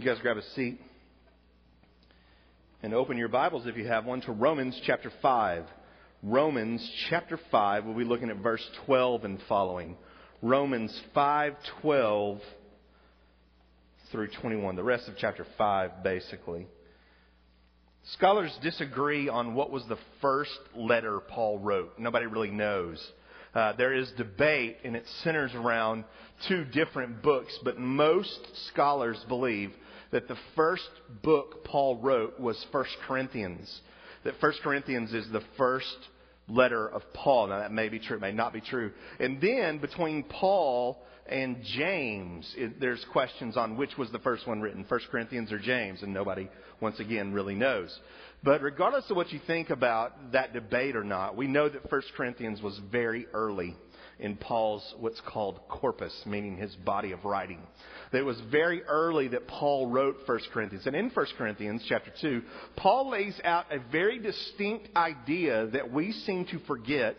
You guys grab a seat and open your Bibles if you have one to Romans chapter 5. Romans chapter 5, we'll be looking at verse 12 and following. Romans 5:12 through 21. The rest of chapter 5 basically. Scholars disagree on what was the first letter Paul wrote. Nobody really knows. Uh, there is debate, and it centers around two different books, but most scholars believe that the first book Paul wrote was 1 Corinthians. That 1 Corinthians is the first letter of Paul. Now, that may be true, it may not be true. And then between Paul and James, it, there's questions on which was the first one written, 1 Corinthians or James, and nobody, once again, really knows. But regardless of what you think about that debate or not, we know that 1 Corinthians was very early in Paul's what's called corpus, meaning his body of writing. It was very early that Paul wrote 1 Corinthians. And in 1 Corinthians chapter 2, Paul lays out a very distinct idea that we seem to forget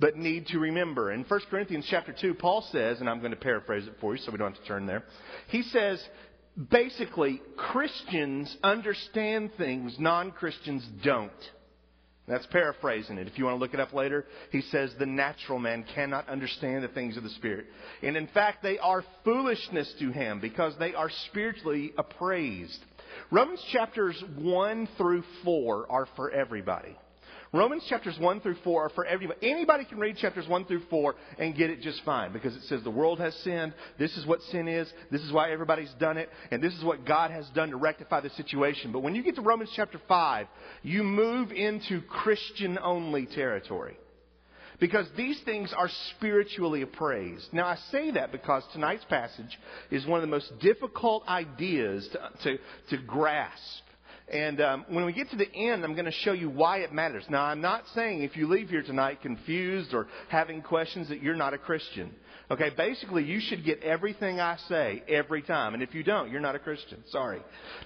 but need to remember. In 1 Corinthians chapter 2, Paul says, and I'm going to paraphrase it for you so we don't have to turn there. He says, basically, Christians understand things non Christians don't. That's paraphrasing it. If you want to look it up later, he says the natural man cannot understand the things of the Spirit. And in fact, they are foolishness to him because they are spiritually appraised. Romans chapters 1 through 4 are for everybody. Romans chapters 1 through 4 are for everybody. Anybody can read chapters 1 through 4 and get it just fine because it says the world has sinned. This is what sin is. This is why everybody's done it. And this is what God has done to rectify the situation. But when you get to Romans chapter 5, you move into Christian only territory. Because these things are spiritually appraised. Now, I say that because tonight's passage is one of the most difficult ideas to, to, to grasp and um, when we get to the end, I'm going to show you why it matters. Now, I'm not saying if you leave here tonight confused or having questions that you're not a Christian. Okay, basically, you should get everything I say every time. And if you don't, you're not a Christian. Sorry.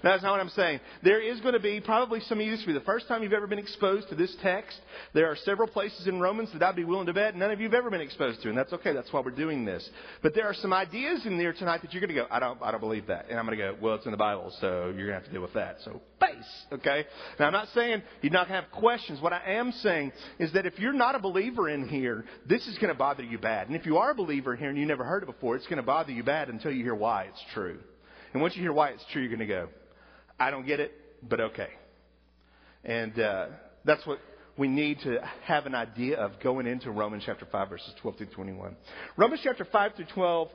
No, that's not what I'm saying. There is going to be, probably some of you, this will be the first time you've ever been exposed to this text. There are several places in Romans that I'd be willing to bet none of you have ever been exposed to. And that's okay. That's why we're doing this. But there are some ideas in there tonight that you're going to go, I don't, I don't believe that. And I'm going to go, well, it's in the Bible, so you're going to have to deal with that. So, base. Okay? Now, I'm not saying you're not going to have questions. What I am saying is that if you're not a believer in here, this is going to bother you bad. And if you are a believer here and you never heard it before, it's going to bother you bad until you hear why it's true. And once you hear why it's true, you're going to go, I don't get it, but okay. And uh, that's what we need to have an idea of going into Romans chapter 5, verses 12 through 21. Romans chapter 5 through 12.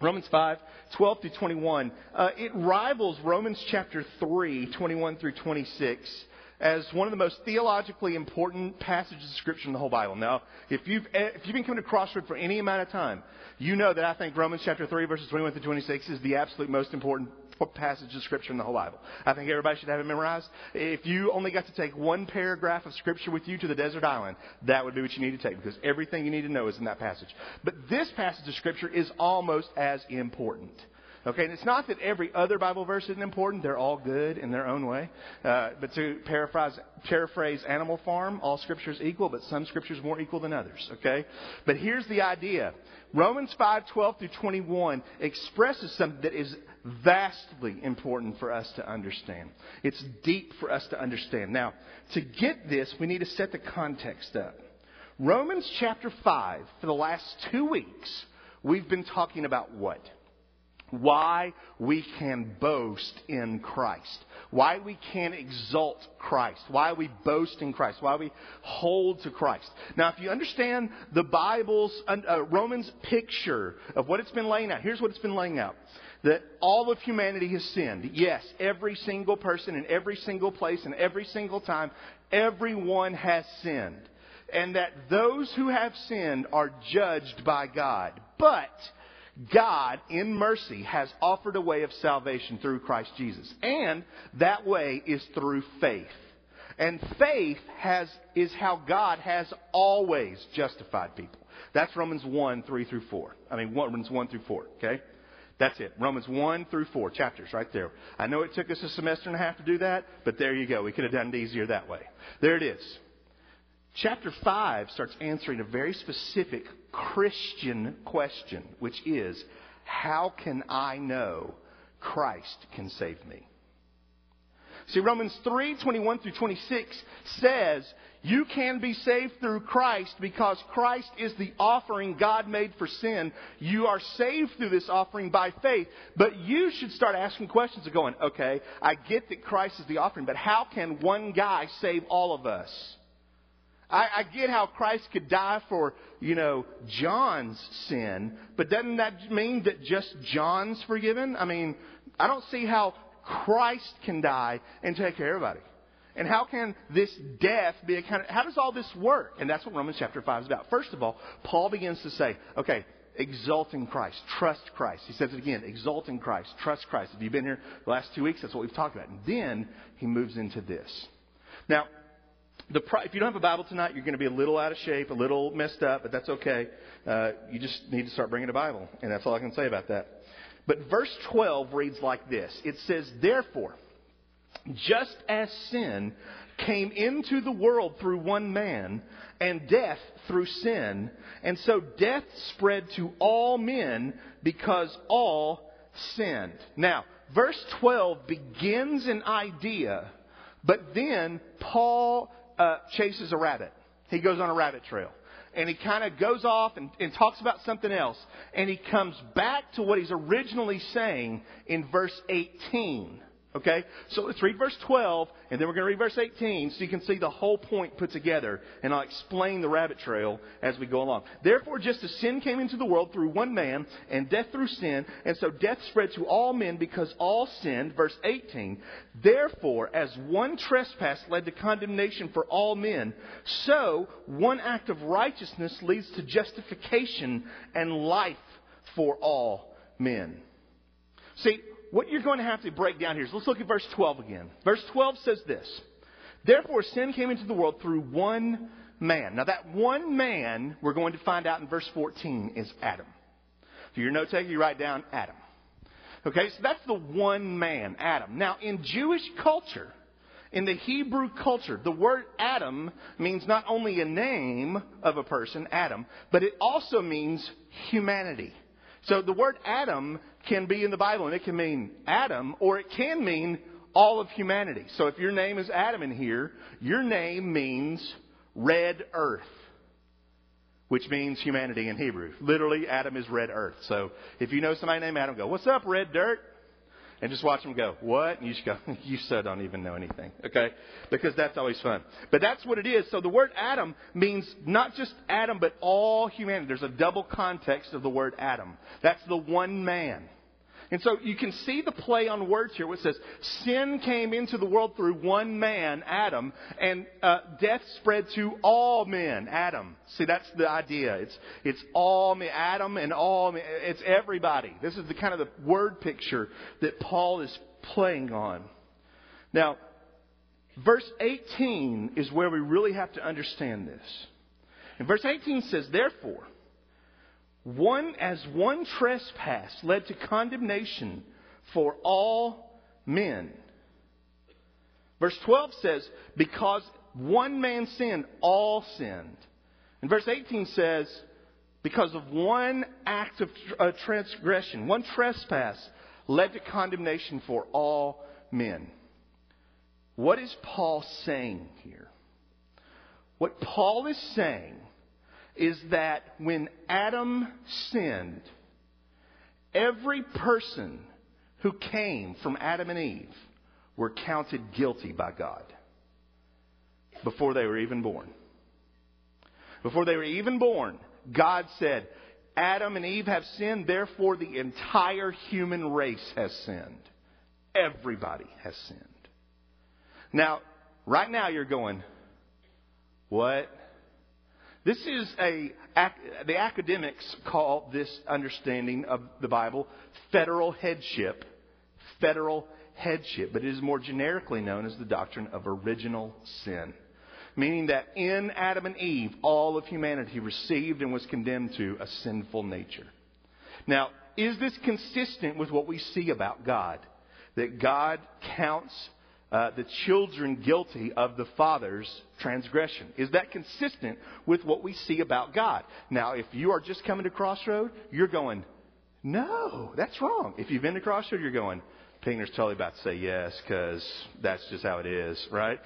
Romans 5, 12 through 21. Uh, it rivals Romans chapter 3, 21 through 26 as one of the most theologically important passages of Scripture in the whole Bible. Now, if you've, if you've been coming to Crossroad for any amount of time, you know that I think Romans chapter 3, verses 21 through 26 is the absolute most important passage of Scripture in the whole Bible. I think everybody should have it memorized. If you only got to take one paragraph of Scripture with you to the desert island, that would be what you need to take because everything you need to know is in that passage. But this passage of Scripture is almost as important. Okay, and it's not that every other Bible verse isn't important. They're all good in their own way. Uh, but to paraphrase, paraphrase Animal Farm, all scripture is equal, but some scripture is more equal than others. Okay? But here's the idea. Romans 5, 12 through 21 expresses something that is vastly important for us to understand. It's deep for us to understand. Now, to get this, we need to set the context up. Romans chapter 5, for the last two weeks, we've been talking about what? Why we can boast in Christ, why we can exalt Christ, why we boast in Christ, why we hold to Christ. Now, if you understand the Bible's, uh, Romans picture of what it's been laying out, here's what it's been laying out. That all of humanity has sinned. Yes, every single person in every single place and every single time, everyone has sinned. And that those who have sinned are judged by God. But, God, in mercy, has offered a way of salvation through Christ Jesus. And that way is through faith. And faith has, is how God has always justified people. That's Romans 1, 3 through 4. I mean, Romans 1 through 4, okay? That's it. Romans 1 through 4 chapters right there. I know it took us a semester and a half to do that, but there you go. We could have done it easier that way. There it is. Chapter 5 starts answering a very specific Christian question, which is, how can I know Christ can save me. See, Romans 3 21 through 26 says, You can be saved through Christ because Christ is the offering God made for sin. You are saved through this offering by faith. But you should start asking questions of going, Okay, I get that Christ is the offering, but how can one guy save all of us? I, I get how Christ could die for, you know, John's sin, but doesn't that mean that just John's forgiven? I mean, I don't see how Christ can die and take care of everybody. And how can this death be accounted? how does all this work? And that's what Romans chapter 5 is about. First of all, Paul begins to say, okay, exalt in Christ, trust Christ. He says it again, exalt in Christ, trust Christ. If you've been here the last two weeks, that's what we've talked about. And then he moves into this. Now, the, if you don't have a Bible tonight, you're going to be a little out of shape, a little messed up, but that's okay. Uh, you just need to start bringing a Bible, and that's all I can say about that. But verse 12 reads like this It says, Therefore, just as sin came into the world through one man, and death through sin, and so death spread to all men because all sinned. Now, verse 12 begins an idea, but then Paul uh, chases a rabbit. He goes on a rabbit trail and he kind of goes off and, and talks about something else. And he comes back to what he's originally saying in verse 18. Okay? So let's read verse 12, and then we're going to read verse 18 so you can see the whole point put together. And I'll explain the rabbit trail as we go along. Therefore, just as sin came into the world through one man, and death through sin, and so death spread to all men because all sinned. Verse 18. Therefore, as one trespass led to condemnation for all men, so one act of righteousness leads to justification and life for all men. See, what you're going to have to break down here is let's look at verse 12 again. Verse 12 says this Therefore, sin came into the world through one man. Now, that one man, we're going to find out in verse 14, is Adam. If you're note taker, you write down Adam. Okay, so that's the one man, Adam. Now, in Jewish culture, in the Hebrew culture, the word Adam means not only a name of a person, Adam, but it also means humanity. So the word Adam can be in the Bible, and it can mean Adam, or it can mean all of humanity. So if your name is Adam in here, your name means red earth, which means humanity in Hebrew. Literally, Adam is red earth. So if you know somebody named Adam, go, What's up, red dirt? And just watch them go, what? And you just go, you so don't even know anything. Okay? Because that's always fun. But that's what it is. So the word Adam means not just Adam, but all humanity. There's a double context of the word Adam. That's the one man. And so you can see the play on words here, it says, Sin came into the world through one man, Adam, and uh, death spread to all men, Adam. See, that's the idea. It's, it's all men, Adam and all men. It's everybody. This is the kind of the word picture that Paul is playing on. Now, verse 18 is where we really have to understand this. And verse 18 says, Therefore, one, as one trespass led to condemnation for all men. Verse 12 says, because one man sinned, all sinned. And verse 18 says, because of one act of uh, transgression, one trespass led to condemnation for all men. What is Paul saying here? What Paul is saying is that when Adam sinned, every person who came from Adam and Eve were counted guilty by God before they were even born. Before they were even born, God said, Adam and Eve have sinned, therefore the entire human race has sinned. Everybody has sinned. Now, right now you're going, what? This is a, the academics call this understanding of the Bible federal headship. Federal headship, but it is more generically known as the doctrine of original sin. Meaning that in Adam and Eve, all of humanity received and was condemned to a sinful nature. Now, is this consistent with what we see about God? That God counts uh, the children guilty of the father's transgression. Is that consistent with what we see about God? Now, if you are just coming to Crossroad, you're going, No, that's wrong. If you've been to Crossroad, you're going, Pingner's totally about to say yes because that's just how it is, right?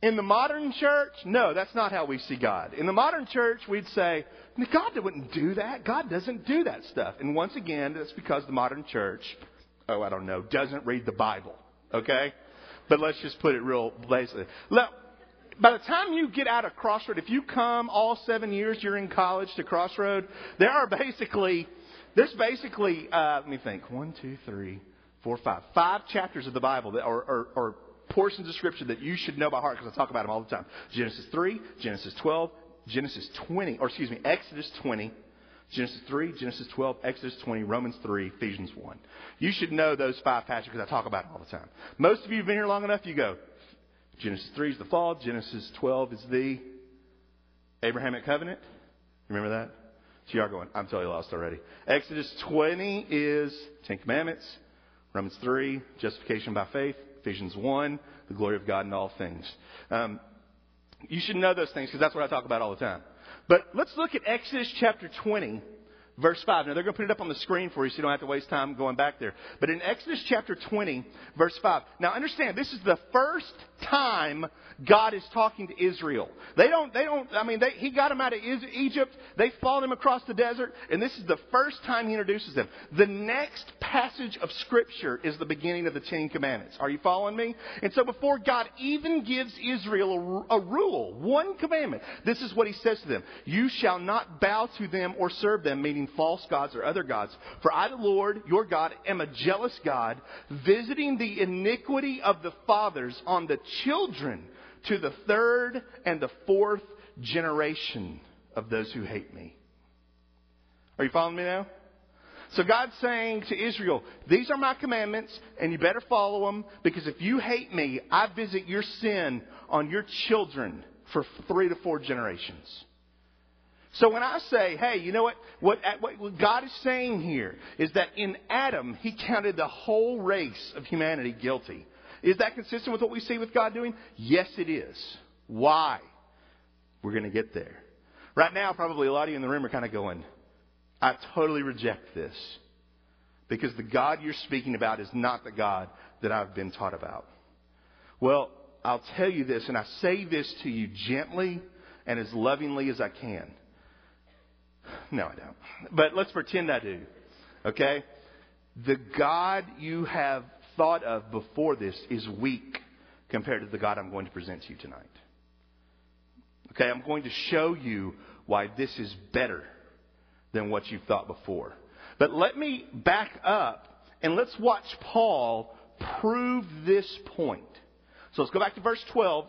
In the modern church, no, that's not how we see God. In the modern church, we'd say, God wouldn't do that. God doesn't do that stuff. And once again, that's because the modern church, oh, I don't know, doesn't read the Bible. Okay? But let's just put it real basically. Look, by the time you get out of Crossroad, if you come all seven years you're in college to Crossroad, there are basically, there's basically, uh, let me think, one, two, three, four, five, five chapters of the Bible that are, are, are portions of Scripture that you should know by heart because I talk about them all the time. Genesis 3, Genesis 12, Genesis 20, or excuse me, Exodus 20, Genesis 3, Genesis 12, Exodus 20, Romans 3, Ephesians 1. You should know those five passages because I talk about them all the time. Most of you have been here long enough, you go, Genesis 3 is the fall, Genesis 12 is the Abrahamic covenant. Remember that? So you are going, I'm totally lost already. Exodus 20 is Ten Commandments. Romans 3, justification by faith. Ephesians 1, the glory of God in all things. Um, you should know those things because that's what I talk about all the time. But let's look at Exodus chapter 20, verse 5. Now, they're going to put it up on the screen for you so you don't have to waste time going back there. But in Exodus chapter 20, verse 5. Now, understand, this is the first time God is talking to Israel. They don't, they don't, I mean, they, he got them out of Egypt. They followed him across the desert. And this is the first time he introduces them. The next passage of Scripture is the beginning of the Ten Commandments. Are you following me? And so before God even gives Israel a, a rule, one commandment, this is what he says to them. You shall not bow to them or serve them, meaning false gods or other gods. For I, the Lord, your God, am a jealous God, visiting the iniquity of the fathers on the children to the third and the fourth generation of those who hate me. Are you following me now? So God's saying to Israel, these are my commandments and you better follow them because if you hate me, I visit your sin on your children for three to four generations. So when I say, hey, you know what? What, what God is saying here is that in Adam, He counted the whole race of humanity guilty. Is that consistent with what we see with God doing? Yes, it is. Why? We're going to get there. Right now, probably a lot of you in the room are kind of going, I totally reject this. Because the God you're speaking about is not the God that I've been taught about. Well, I'll tell you this, and I say this to you gently and as lovingly as I can. No, I don't. But let's pretend I do. Okay? The God you have thought of before this is weak compared to the God I'm going to present to you tonight. Okay, I'm going to show you why this is better than what you've thought before. But let me back up and let's watch Paul prove this point. So let's go back to verse 12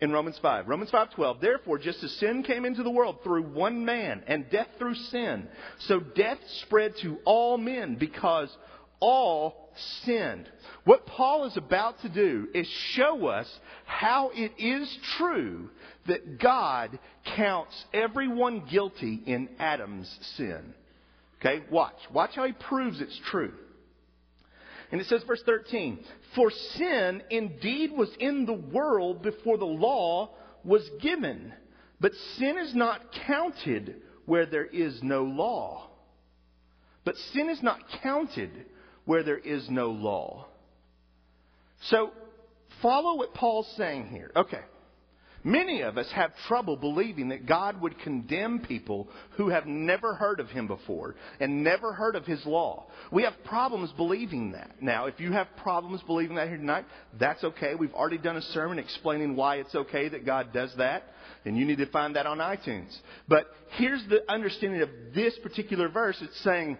in Romans 5. Romans 5:12. Therefore, just as sin came into the world through one man and death through sin, so death spread to all men because all sinned. What Paul is about to do is show us how it is true that God counts everyone guilty in Adam's sin. Okay, watch. Watch how he proves it's true. And it says, verse 13, For sin indeed was in the world before the law was given, but sin is not counted where there is no law. But sin is not counted where there is no law. So, follow what Paul's saying here. Okay. Many of us have trouble believing that God would condemn people who have never heard of Him before and never heard of His law. We have problems believing that. Now, if you have problems believing that here tonight, that's okay. We've already done a sermon explaining why it's okay that God does that, and you need to find that on iTunes. But here's the understanding of this particular verse. It's saying,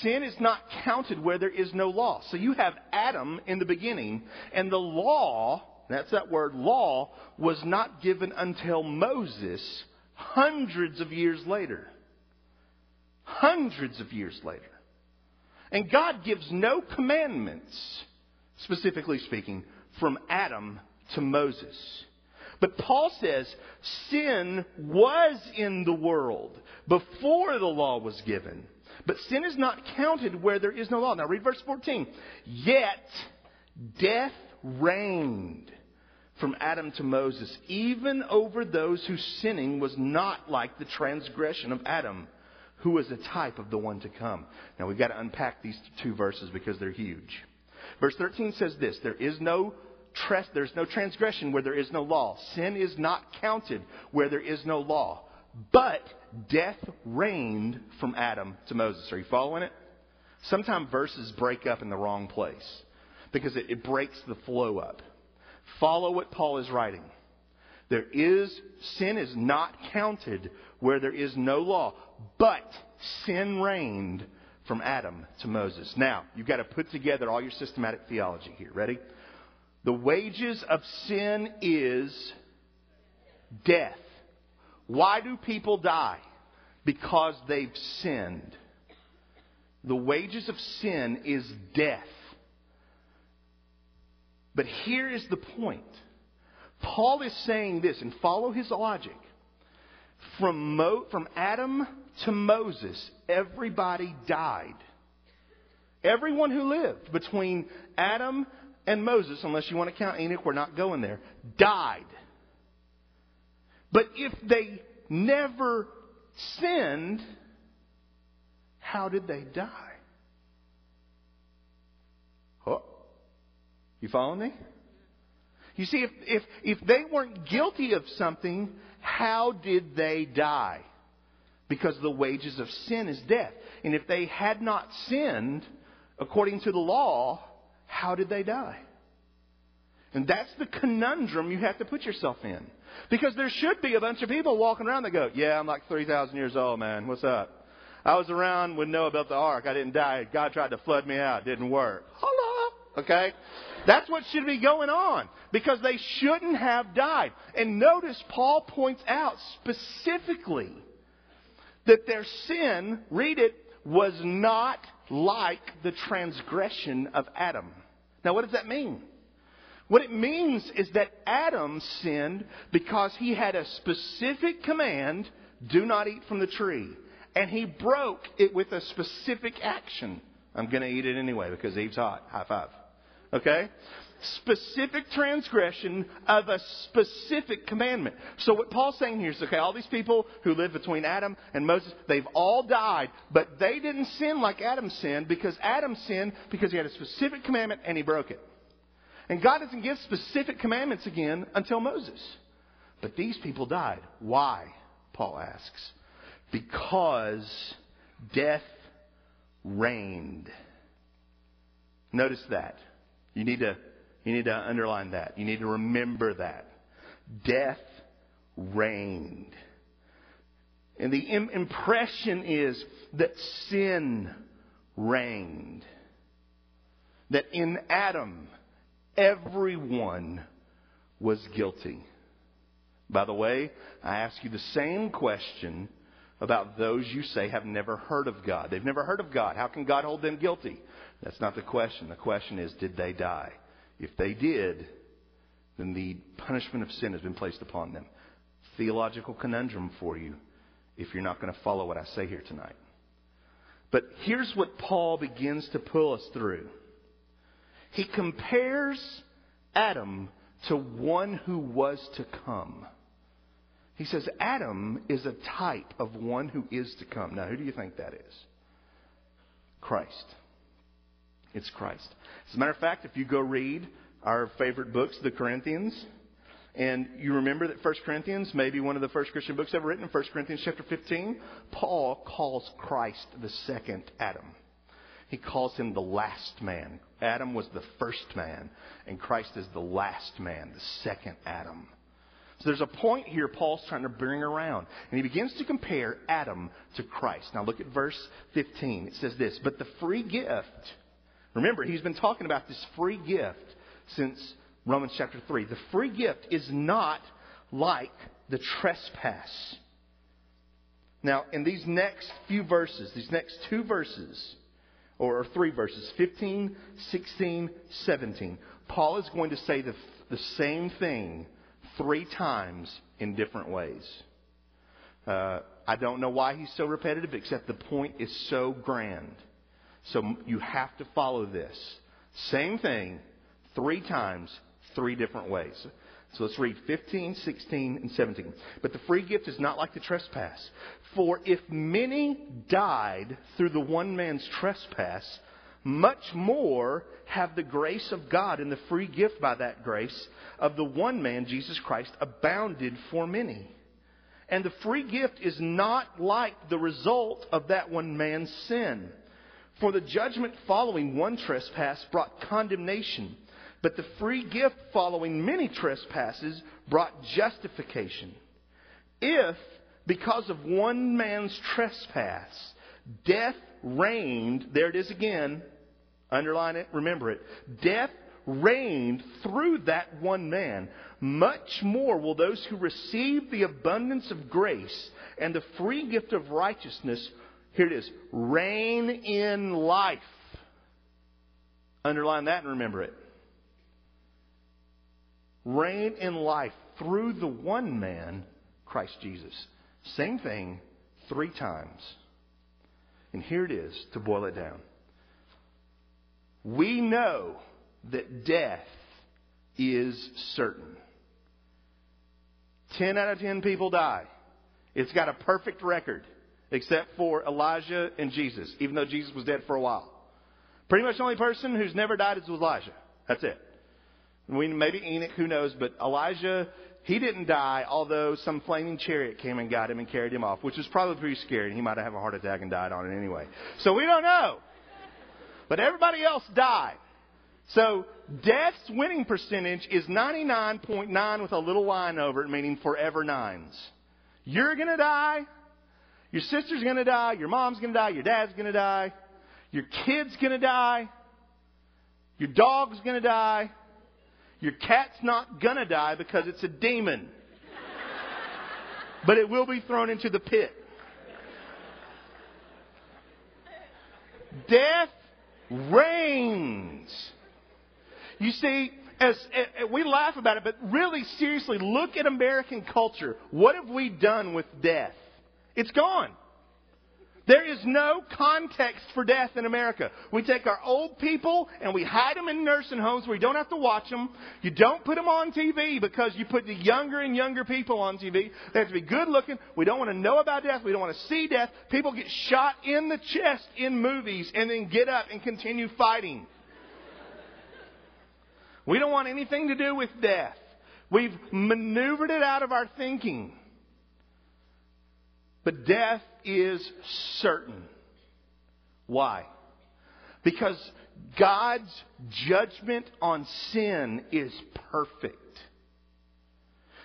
sin is not counted where there is no law. So you have Adam in the beginning, and the law, that's that word, law, was not given until Moses hundreds of years later. Hundreds of years later. And God gives no commandments, specifically speaking, from Adam to Moses. But Paul says sin was in the world before the law was given. But sin is not counted where there is no law. Now read verse 14. Yet death reigned from Adam to Moses, even over those whose sinning was not like the transgression of Adam, who was a type of the one to come. Now we've got to unpack these two verses because they're huge. Verse 13 says this, there is no there's no transgression where there is no law. Sin is not counted where there is no law. But death reigned from Adam to Moses. Are you following it? Sometimes verses break up in the wrong place because it, it breaks the flow up. Follow what Paul is writing. There is, sin is not counted where there is no law, but sin reigned from Adam to Moses. Now, you've got to put together all your systematic theology here. Ready? The wages of sin is death. Why do people die? Because they've sinned. The wages of sin is death. But here is the point. Paul is saying this, and follow his logic. From, Mo, from Adam to Moses, everybody died. Everyone who lived between Adam and Moses, unless you want to count Enoch, we're not going there, died. But if they never sinned, how did they die? Oh, you follow me? You see, if, if, if they weren't guilty of something, how did they die? Because the wages of sin is death. And if they had not sinned, according to the law, how did they die? And that's the conundrum you have to put yourself in. Because there should be a bunch of people walking around that go, Yeah, I'm like 3,000 years old, man. What's up? I was around when Noah built the ark. I didn't die. God tried to flood me out. Didn't work. Hello. Okay? That's what should be going on. Because they shouldn't have died. And notice Paul points out specifically that their sin, read it, was not like the transgression of Adam. Now, what does that mean? What it means is that Adam sinned because he had a specific command do not eat from the tree. And he broke it with a specific action. I'm going to eat it anyway because Eve's hot. High five. Okay? Specific transgression of a specific commandment. So what Paul's saying here is, okay, all these people who live between Adam and Moses, they've all died, but they didn't sin like Adam sinned because Adam sinned because he had a specific commandment and he broke it. And God doesn't give specific commandments again until Moses. But these people died. Why? Paul asks. Because death reigned. Notice that. You need to, you need to underline that. You need to remember that. Death reigned. And the impression is that sin reigned. That in Adam, everyone was guilty. By the way, I ask you the same question about those you say have never heard of God. They've never heard of God. How can God hold them guilty? That's not the question. The question is, did they die? If they did, then the punishment of sin has been placed upon them. Theological conundrum for you if you're not going to follow what I say here tonight. But here's what Paul begins to pull us through. He compares Adam to one who was to come. He says Adam is a type of one who is to come. Now, who do you think that is? Christ. It's Christ. As a matter of fact, if you go read our favorite books, the Corinthians, and you remember that 1 Corinthians, maybe one of the first Christian books ever written, 1 Corinthians chapter 15, Paul calls Christ the second Adam. He calls him the last man. Adam was the first man, and Christ is the last man, the second Adam. So there's a point here Paul's trying to bring around. And he begins to compare Adam to Christ. Now look at verse 15. It says this But the free gift, remember, he's been talking about this free gift since Romans chapter 3. The free gift is not like the trespass. Now, in these next few verses, these next two verses, or three verses 15, 16, 17. Paul is going to say the, the same thing three times in different ways. Uh, I don't know why he's so repetitive, except the point is so grand. So you have to follow this. Same thing, three times, three different ways. So let's read 15, 16, and 17. But the free gift is not like the trespass. For if many died through the one man's trespass, much more have the grace of God and the free gift by that grace of the one man, Jesus Christ, abounded for many. And the free gift is not like the result of that one man's sin. For the judgment following one trespass brought condemnation, but the free gift following many trespasses brought justification. If, because of one man's trespass, death reigned, there it is again, underline it, remember it, death reigned through that one man, much more will those who receive the abundance of grace and the free gift of righteousness, here it is, reign in life. Underline that and remember it. Reign in life through the one man, Christ Jesus. Same thing three times. And here it is to boil it down. We know that death is certain. 10 out of 10 people die. It's got a perfect record, except for Elijah and Jesus, even though Jesus was dead for a while. Pretty much the only person who's never died is Elijah. That's it. We, maybe Enoch, who knows, but Elijah, he didn't die, although some flaming chariot came and got him and carried him off, which was probably pretty scary. He might have had a heart attack and died on it anyway. So we don't know. But everybody else died. So death's winning percentage is 99.9 with a little line over it, meaning forever nines. You're going to die. Your sister's going to die. Your mom's going to die. Your dad's going to die. Your kid's going to die. Your dog's going to die. Your cat's not to die because it's a demon. but it will be thrown into the pit. Death reigns. You see, as, as, we laugh about it, but really seriously, look at American culture. What have we done with death? It's gone. There is no context for death in America. We take our old people and we hide them in nursing homes where you don't have to watch them. You don't put them on TV because you put the younger and younger people on TV. They have to be good looking. We don't want to know about death. We don't want to see death. People get shot in the chest in movies and then get up and continue fighting. We don't want anything to do with death. We've maneuvered it out of our thinking. But death is certain. Why? Because God's judgment on sin is perfect.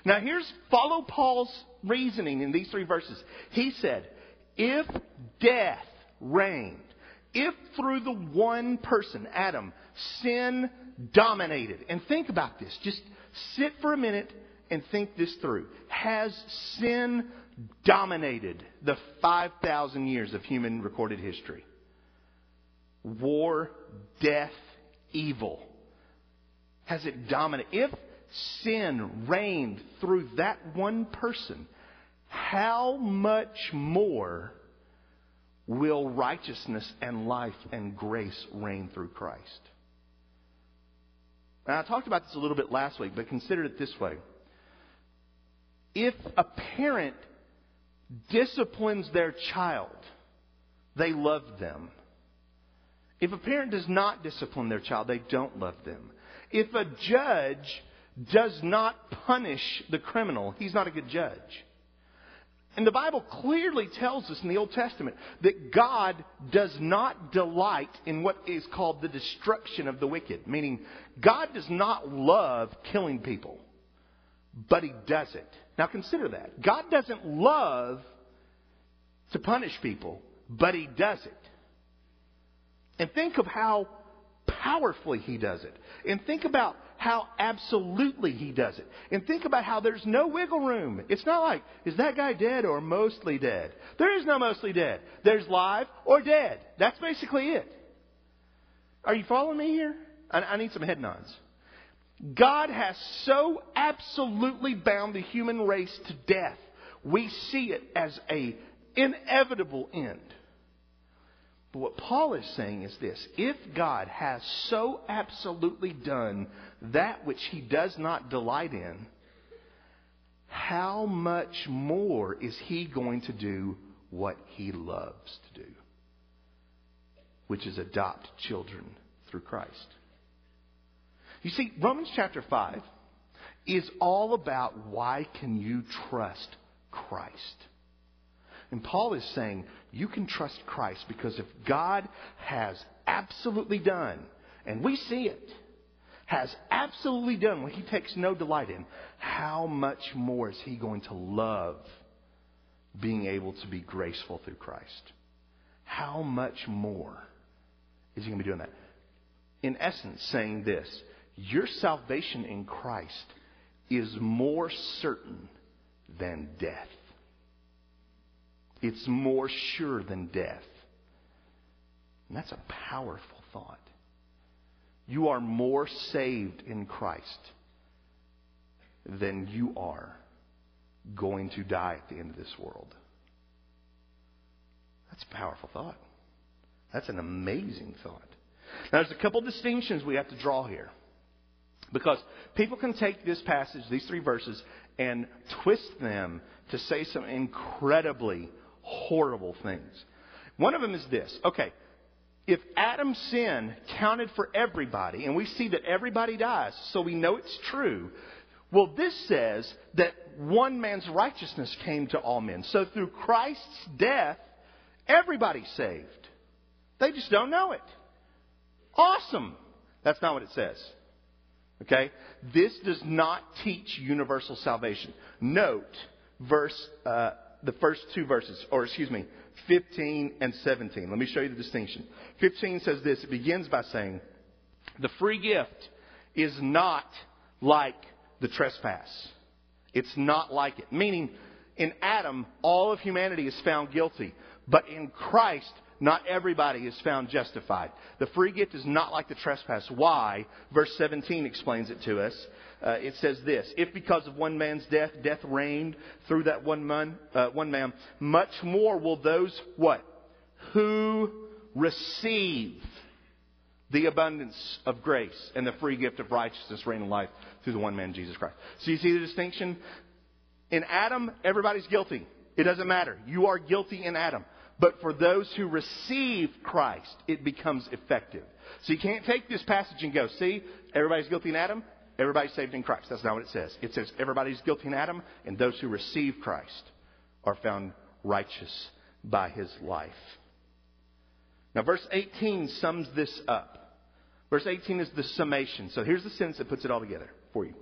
Now here's follow Paul's reasoning in these three verses. He said, if death reigned, if through the one person, Adam, sin dominated, and think about this, just sit for a minute and think this through. Has sin dominated the 5,000 years of human recorded history. War, death, evil. Has it dominated? If sin reigned through that one person, how much more will righteousness and life and grace reign through Christ? Now, I talked about this a little bit last week, but consider it this way. If a parent disciplines their child, they love them. If a parent does not discipline their child, they don't love them. If a judge does not punish the criminal, he's not a good judge. And the Bible clearly tells us in the Old Testament that God does not delight in what is called the destruction of the wicked, meaning God does not love killing people, but He does it. Now consider that. God doesn't love to punish people, but He does it. And think of how powerfully He does it. And think about how absolutely He does it. And think about how there's no wiggle room. It's not like, is that guy dead or mostly dead? There is no mostly dead. There's live or dead. That's basically it. Are you following me here? I, I need some head nods. God has so absolutely bound the human race to death. We see it as a inevitable end. But what Paul is saying is this if God has so absolutely done that which he does not delight in, how much more is he going to do what he loves to do? Which is adopt children through Christ. You see, Romans chapter 5 is all about why can you trust Christ? And Paul is saying you can trust Christ because if God has absolutely done, and we see it, has absolutely done what he takes no delight in, how much more is he going to love being able to be graceful through Christ? How much more is he going to be doing that? In essence, saying this your salvation in Christ is more certain than death. It's more sure than death. And that's a powerful thought. You are more saved in Christ than you are going to die at the end of this world. That's a powerful thought. That's an amazing thought. Now, there's a couple distinctions we have to draw here. Because people can take this passage, these three verses, and twist them to say some incredibly horrible things. One of them is this. Okay, if Adam's sin counted for everybody, and we see that everybody dies, so we know it's true, well, this says that one man's righteousness came to all men. So through Christ's death, everybody's saved. They just don't know it. Awesome. That's not what it says. Okay? This does not teach universal salvation. Note verse, uh, the first two verses, or excuse me, 15 and 17. Let me show you the distinction. 15 says this. It begins by saying, the free gift is not like the trespass. It's not like it. Meaning, in Adam, all of humanity is found guilty. But in Christ, not everybody is found justified. The free gift is not like the trespass. Why? Verse 17 explains it to us. Uh, it says this If because of one man's death, death reigned through that one man, uh, one man, much more will those, what? Who receive the abundance of grace and the free gift of righteousness reign in life through the one man, Jesus Christ. So you see the distinction? In Adam, everybody's guilty. It doesn't matter. You are guilty in Adam. But for those who receive Christ, it becomes effective. So you can't take this passage and go, see, everybody's guilty in Adam, everybody's saved in Christ. That's not what it says. It says everybody's guilty in Adam, and those who receive Christ are found righteous by his life. Now, verse 18 sums this up. Verse 18 is the summation. So here's the sentence that puts it all together for you.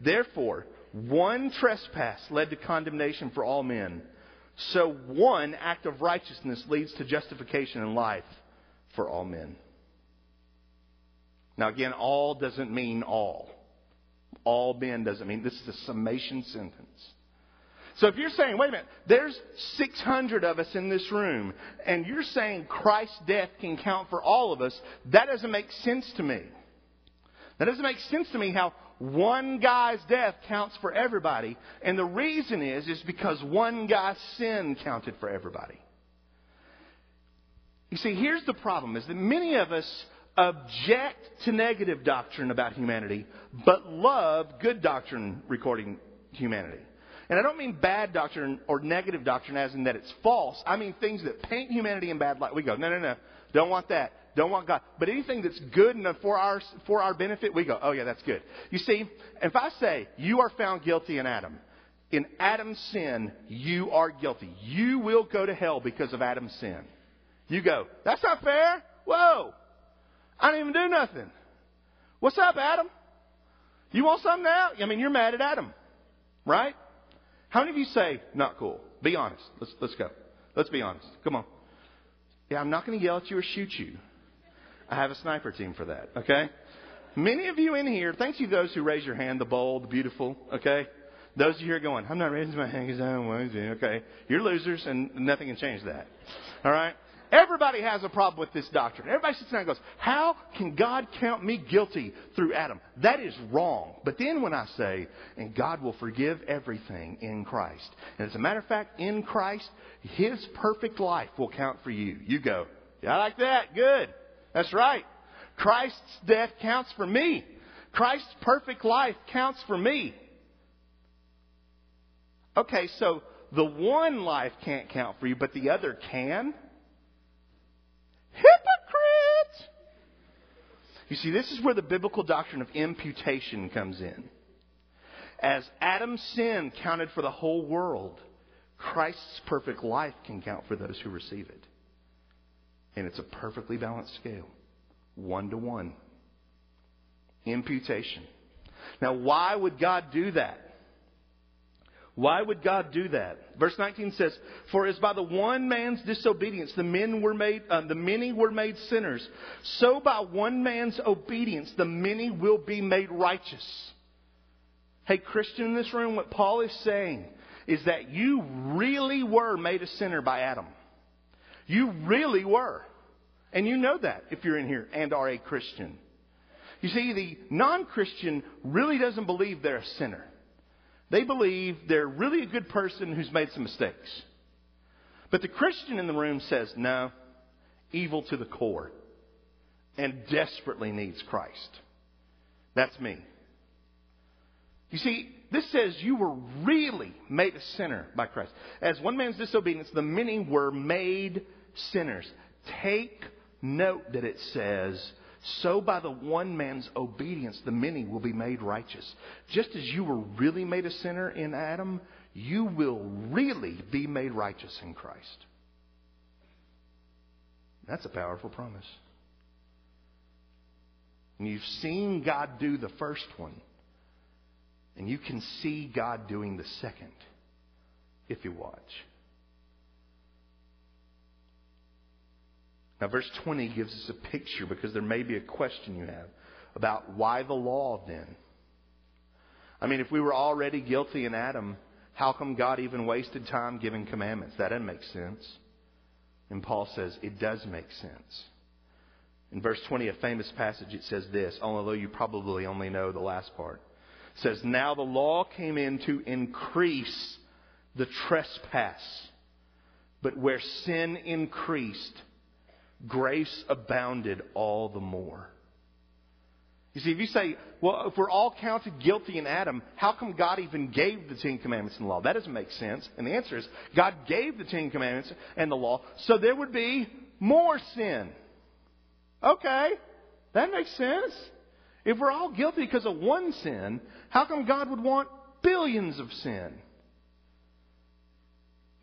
Therefore, one trespass led to condemnation for all men so one act of righteousness leads to justification in life for all men. Now, again, all doesn't mean all. All men doesn't mean this is a summation sentence. So if you're saying, wait a minute, there's 600 of us in this room, and you're saying Christ's death can count for all of us, that doesn't make sense to me. That doesn't make sense to me how one guy's death counts for everybody. And the reason is, is because one guy's sin counted for everybody. You see, here's the problem is that many of us object to negative doctrine about humanity, but love good doctrine recording humanity. And I don't mean bad doctrine or negative doctrine as in that it's false. I mean things that paint humanity in bad light. We go, no, no, no. Don't want that. Don't want God. But anything that's good and for our, for our benefit, we go, oh yeah, that's good. You see, if I say you are found guilty in Adam, in Adam's sin, you are guilty. You will go to hell because of Adam's sin. You go, that's not fair. Whoa. I didn't even do nothing. What's up, Adam? You want something now? I mean, you're mad at Adam, right? How many of you say, not cool? Be honest. Let's, let's go. Let's be honest. Come on. Yeah, I'm not going to yell at you or shoot you. I have a sniper team for that, okay? Many of you in here, thank you those who raise your hand, the bold, the beautiful, okay? Those of you here going, I'm not raising my hand because I don't want to, okay? You're losers and nothing can change that. All right? Everybody has a problem with this doctrine. Everybody sits down and goes, How can God count me guilty through Adam? That is wrong. But then when I say, And God will forgive everything in Christ. And as a matter of fact, in Christ, His perfect life will count for you. You go, Yeah, I like that. Good. That's right. Christ's death counts for me. Christ's perfect life counts for me. Okay, so the one life can't count for you, but the other can? Hypocrite! You see, this is where the biblical doctrine of imputation comes in. As Adam's sin counted for the whole world, Christ's perfect life can count for those who receive it. And it's a perfectly balanced scale, one to one. Imputation. Now, why would God do that? Why would God do that? Verse 19 says, "For as by the one man's disobedience the men were made, uh, the many were made sinners, so by one man's obedience the many will be made righteous." Hey, Christian in this room, what Paul is saying is that you really were made a sinner by Adam. You really were. And you know that if you're in here and are a Christian. You see, the non Christian really doesn't believe they're a sinner. They believe they're really a good person who's made some mistakes. But the Christian in the room says, no, evil to the core and desperately needs Christ. That's me. You see, this says you were really made a sinner by Christ. As one man's disobedience, the many were made sinners. Take note that it says, so by the one man's obedience, the many will be made righteous. Just as you were really made a sinner in Adam, you will really be made righteous in Christ. That's a powerful promise. And you've seen God do the first one. And you can see God doing the second if you watch. Now, verse 20 gives us a picture because there may be a question you have about why the law then? I mean, if we were already guilty in Adam, how come God even wasted time giving commandments? That doesn't make sense. And Paul says it does make sense. In verse 20, a famous passage, it says this, although you probably only know the last part says, Now the law came in to increase the trespass. But where sin increased, grace abounded all the more. You see, if you say, well, if we're all counted guilty in Adam, how come God even gave the Ten Commandments and the law? That doesn't make sense. And the answer is, God gave the Ten Commandments and the law so there would be more sin. Okay, that makes sense. If we're all guilty because of one sin, how come God would want billions of sin?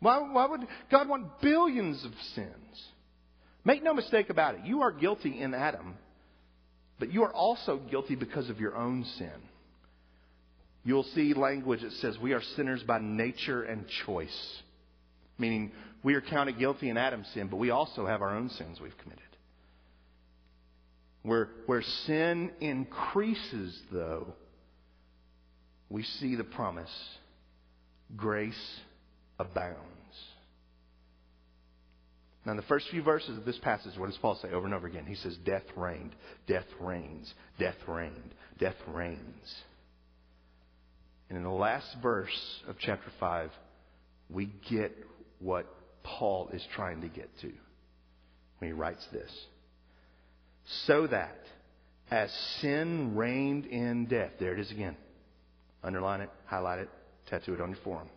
Why, why would God want billions of sins? Make no mistake about it. You are guilty in Adam, but you are also guilty because of your own sin. You'll see language that says we are sinners by nature and choice, meaning we are counted guilty in Adam's sin, but we also have our own sins we've committed. Where, where sin increases, though, we see the promise grace abounds. Now, in the first few verses of this passage, what does Paul say over and over again? He says, Death reigned, death reigns, death reigned, death reigns. And in the last verse of chapter 5, we get what Paul is trying to get to when he writes this so that as sin reigned in death, there it is again. Underline it, highlight it, tattoo it on your forearm.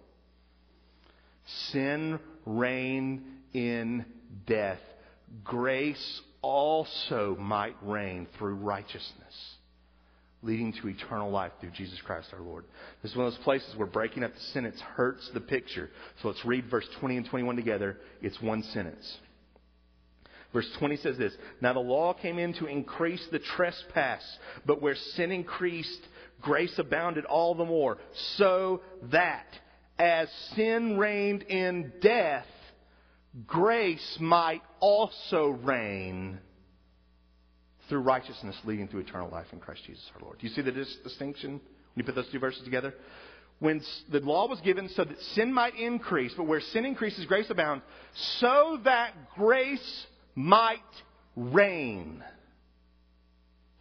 Sin reigned in death. Grace also might reign through righteousness, leading to eternal life through Jesus Christ our Lord. This is one of those places where breaking up the sentence hurts the picture. So let's read verse 20 and 21 together. It's one sentence. Verse 20 says this Now the law came in to increase the trespass, but where sin increased, grace abounded all the more, so that as sin reigned in death, grace might also reign through righteousness leading to eternal life in Christ Jesus our Lord. Do you see the dis- distinction when you put those two verses together? When the law was given so that sin might increase, but where sin increases, grace abounds, so that grace might reign.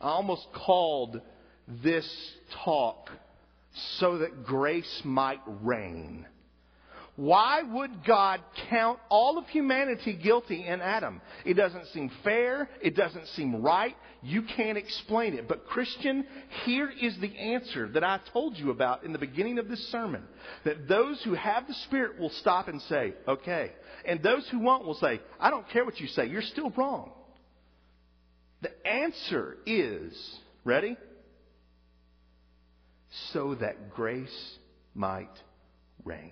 I almost called this talk so that grace might reign. Why would God count all of humanity guilty in Adam? It doesn't seem fair. It doesn't seem right. You can't explain it. But, Christian, here is the answer that I told you about in the beginning of this sermon. That those who have the Spirit will stop and say, okay. And those who won't will say, I don't care what you say. You're still wrong. The answer is, ready? So that grace might reign.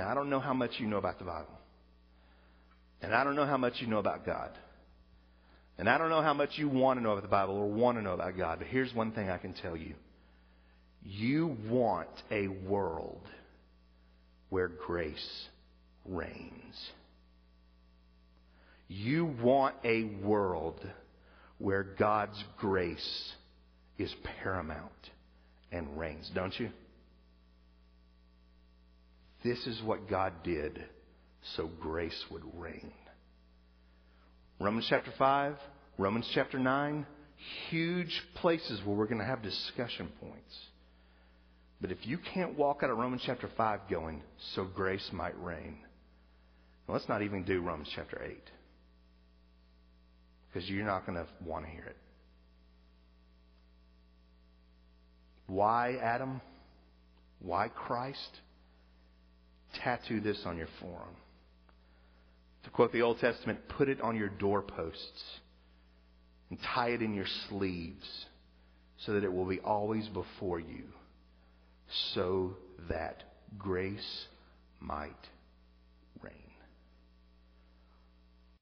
Now, I don't know how much you know about the Bible. And I don't know how much you know about God. And I don't know how much you want to know about the Bible or want to know about God. But here's one thing I can tell you you want a world where grace reigns. You want a world where God's grace is paramount and reigns, don't you? This is what God did so grace would reign. Romans chapter 5, Romans chapter 9, huge places where we're going to have discussion points. But if you can't walk out of Romans chapter 5 going, so grace might reign, let's not even do Romans chapter 8. Because you're not going to want to hear it. Why Adam? Why Christ? Tattoo this on your forearm. To quote the Old Testament, put it on your doorposts and tie it in your sleeves so that it will be always before you, so that grace might